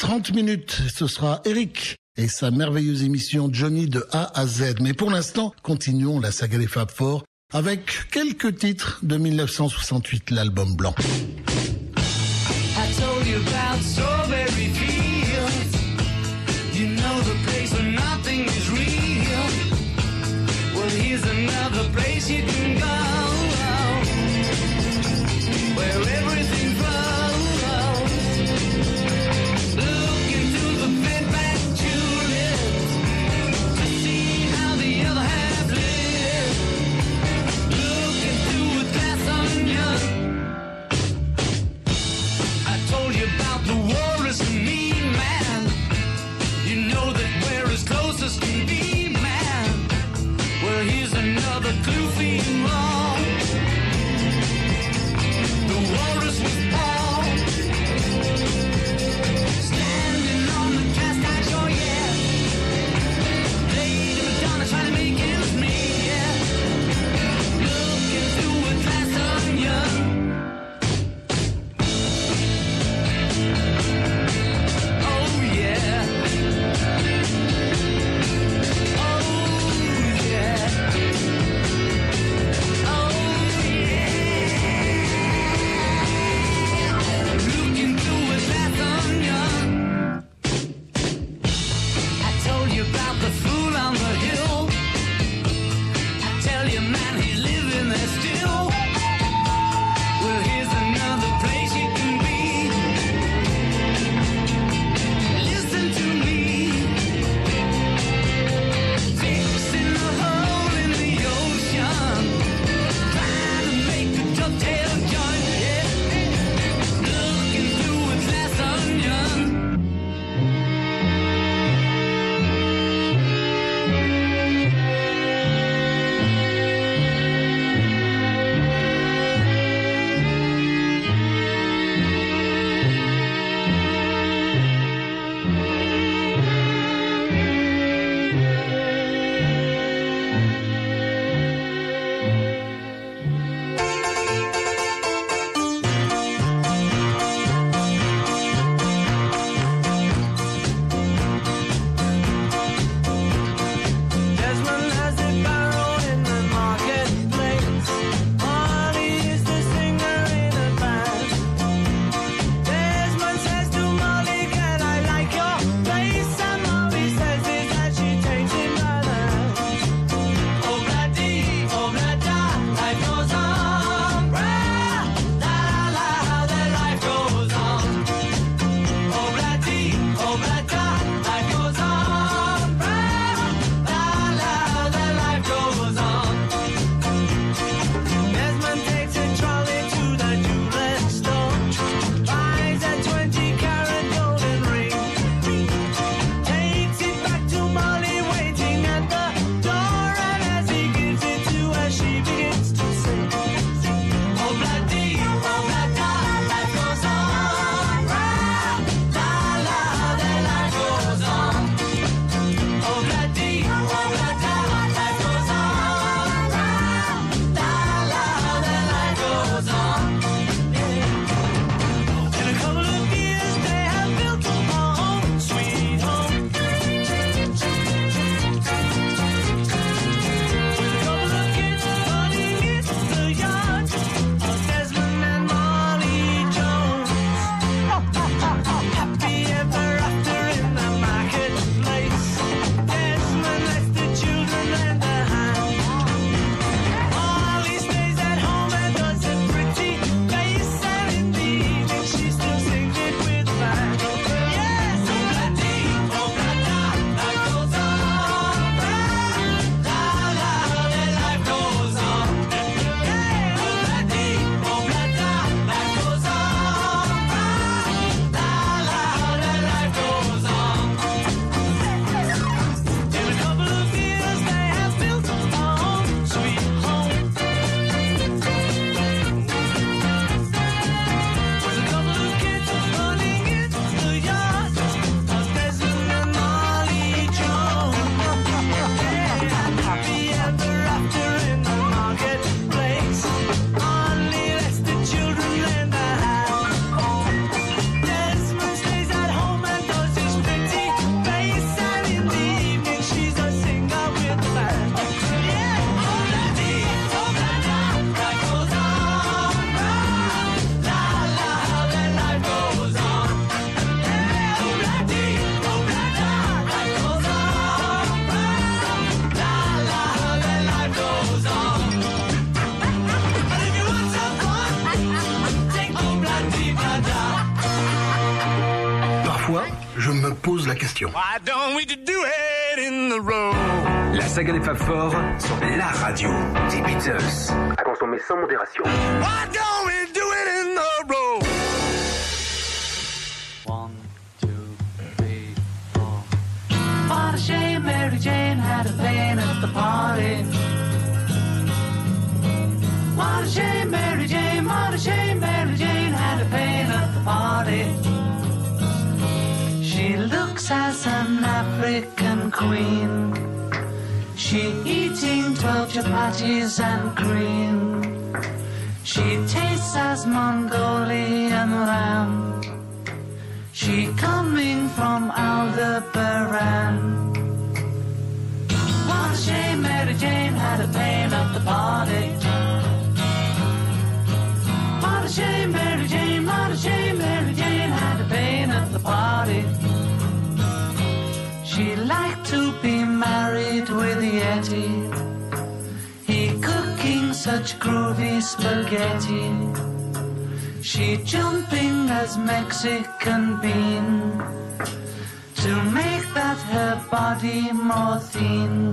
30 minutes, ce sera Eric et sa merveilleuse émission Johnny de A à Z. Mais pour l'instant, continuons la saga des Fab Four avec quelques titres de 1968, l'album blanc. saga des sur la radio des Beatles. À consommer sans modération. Why don't we do in the road? One, two, three, four. What a shame Mary Jane had a vein at the party. What a shame Mary Jane, what a shame Mary Jane had a vein at the party. She looks as an African queen. Chapatis and cream. She tastes as Mongolian lamb. She coming from Aldebaran. What a shame Mary Jane had a pain at the party. What a shame Mary Jane, what a shame Mary Jane had a pain at the party. She liked to be married with Yeti. Such groovy spaghetti. She jumping as Mexican bean to make that her body more thin.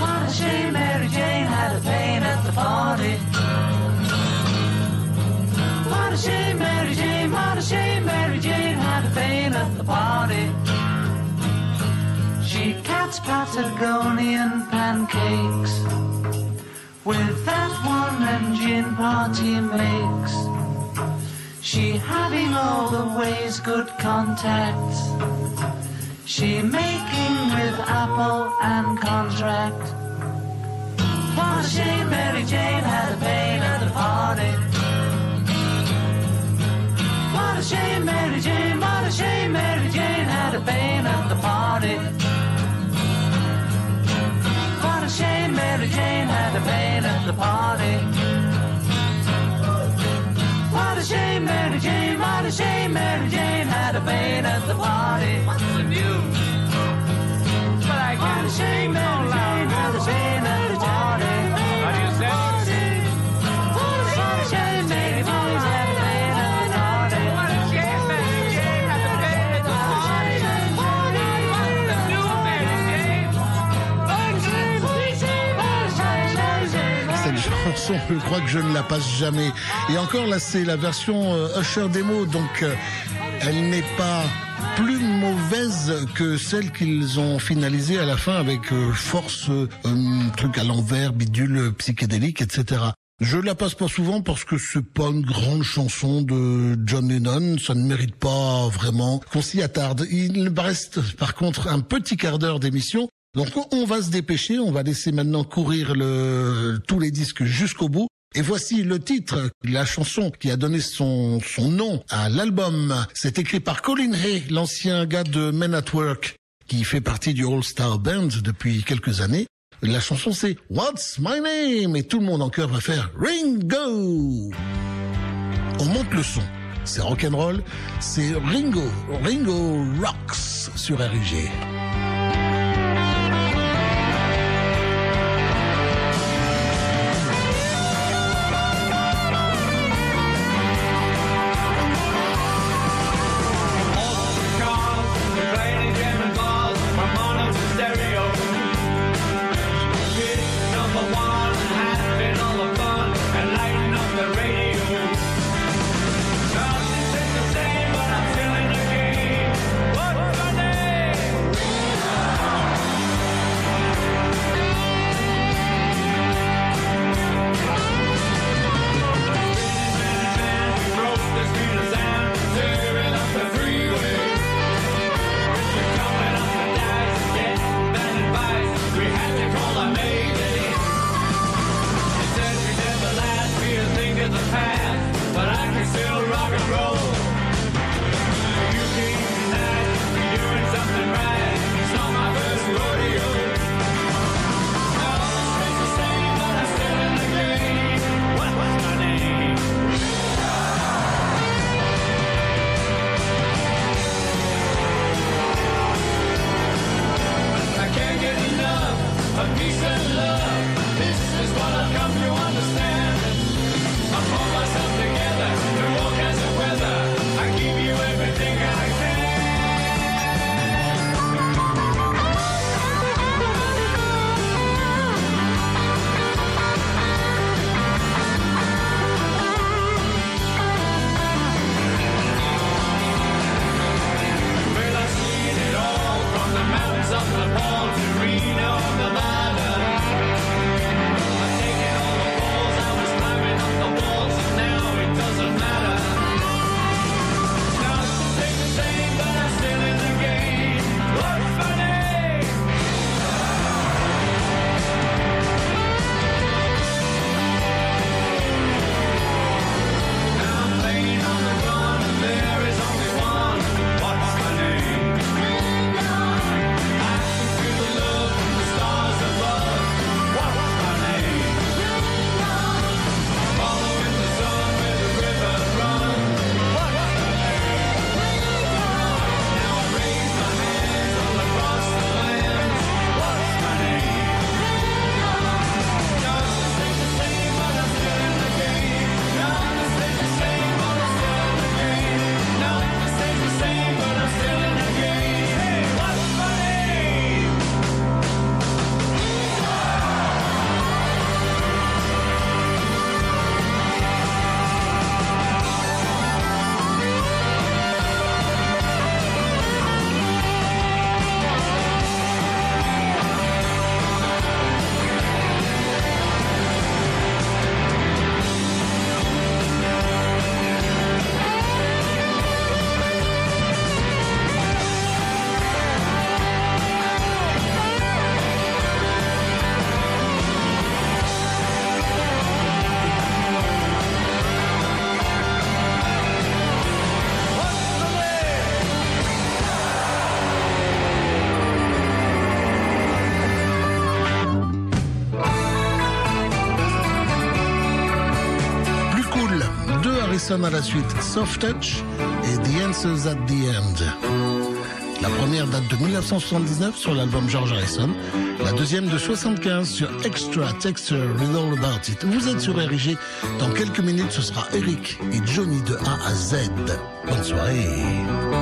What a shame Mary Jane had a pain at the party. What a shame Mary Jane, what a shame Mary Jane had a pain at the party. She cats Patagonian pancakes with that one engine party makes. She having all the ways good contacts. She making with Apple and contract. What a shame Mary Jane had a pain at the party. What a shame Mary Jane, what a shame Mary Jane had a pain at the party. What a shame Mary Jane had a pain at the party. What a shame Mary Jane, what a shame Mary Jane had a pain at the party. What's the news? But I can't shame Mary Jane had a pain at the party. Je crois que je ne la passe jamais. Et encore là, c'est la version euh, Usher démo, donc euh, elle n'est pas plus mauvaise que celle qu'ils ont finalisée à la fin avec euh, force, euh, un truc à l'envers, bidule euh, psychédélique, etc. Je la passe pas souvent parce que c'est pas une grande chanson de John Lennon, ça ne mérite pas vraiment qu'on s'y attarde. Il reste par contre un petit quart d'heure d'émission donc on va se dépêcher, on va laisser maintenant courir le, tous les disques jusqu'au bout. Et voici le titre, la chanson qui a donné son, son nom à l'album. C'est écrit par Colin Hay, l'ancien gars de Men at Work, qui fait partie du All Star Band depuis quelques années. La chanson c'est What's My Name? Et tout le monde en chœur va faire Ringo. On monte le son. C'est rock'n'roll, c'est Ringo, Ringo Rocks sur RIG. Harrison à la suite, Soft Touch et The Answers at the End. La première date de 1979 sur l'album George Harrison, la deuxième de 75 sur Extra Texture Read All About It. Vous êtes sur RIG, dans quelques minutes ce sera Eric et Johnny de A à Z. Bonne soirée.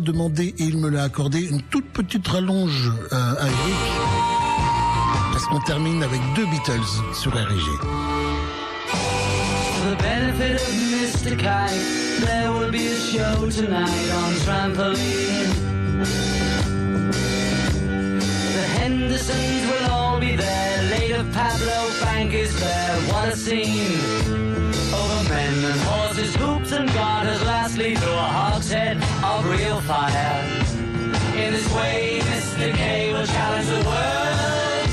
Demandé et il me l'a accordé une toute petite rallonge euh, à Eric. Parce qu'on termine avec deux Beatles sur RG. Hendersons will all be there. Later, Pablo Bank is there. What a scene! Over men and horses, hoops and garters. Lastly, through a hogshead of real fire. In this way, Mr. K will challenge the world.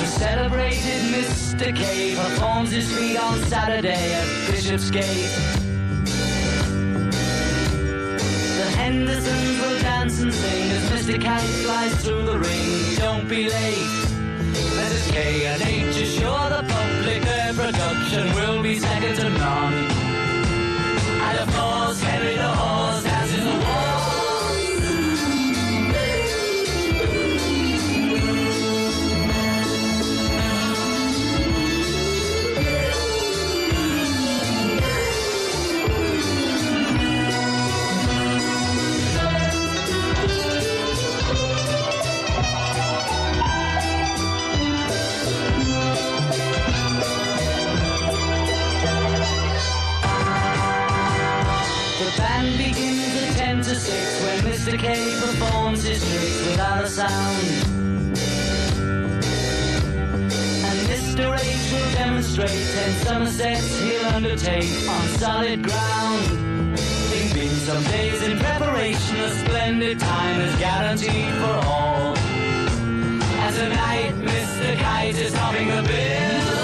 The celebrated Mr. K performs his feat on Saturday at Bishopsgate. The Hendersons will dance and sing as Mr. Kite flies through the ring. Don't be late. Mrs. K and H assure the public their production will be second to none. And of course, Henry the Horse Mr. K performs his tricks without a sound. And Mr. H will demonstrate 10 Somersets he'll undertake on solid ground. It's been some days in preparation, a splendid time is guaranteed for all. And tonight, Mr. Kite is topping the bill.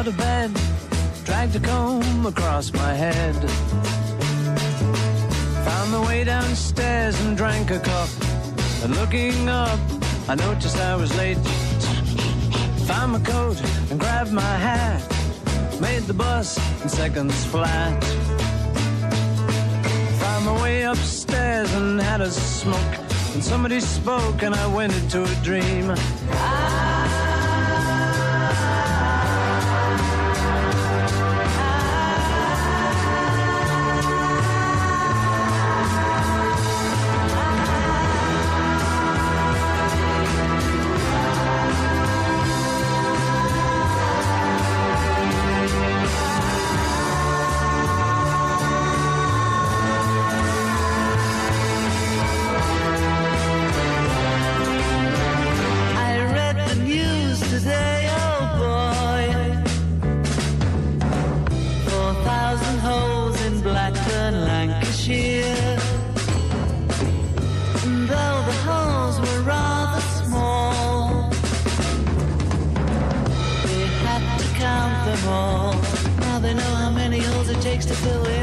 Out of bed, dragged a comb across my head. Found my way downstairs and drank a cup. And looking up, I noticed I was late. Found my coat and grabbed my hat. Made the bus in seconds flat. Found my way upstairs and had a smoke. And somebody spoke and I went into a dream. To fill the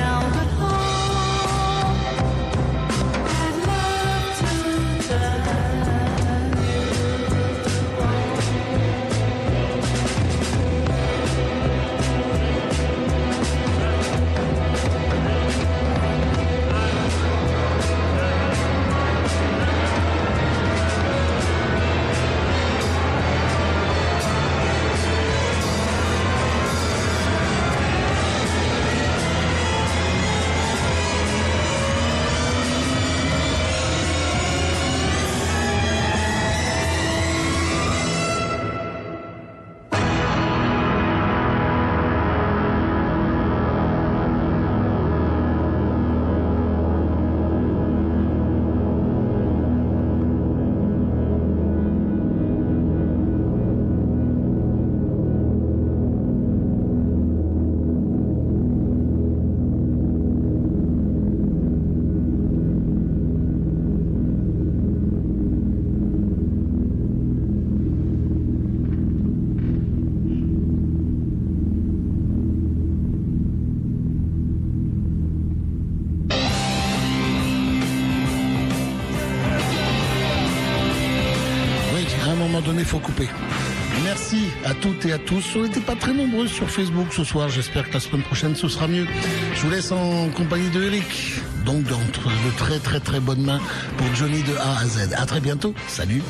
tous. On n'était pas très nombreux sur Facebook ce soir. J'espère que la semaine prochaine, ce sera mieux. Je vous laisse en compagnie de Eric. Donc, dans de très, très, très bonnes mains pour Johnny de A à Z. À très bientôt. Salut.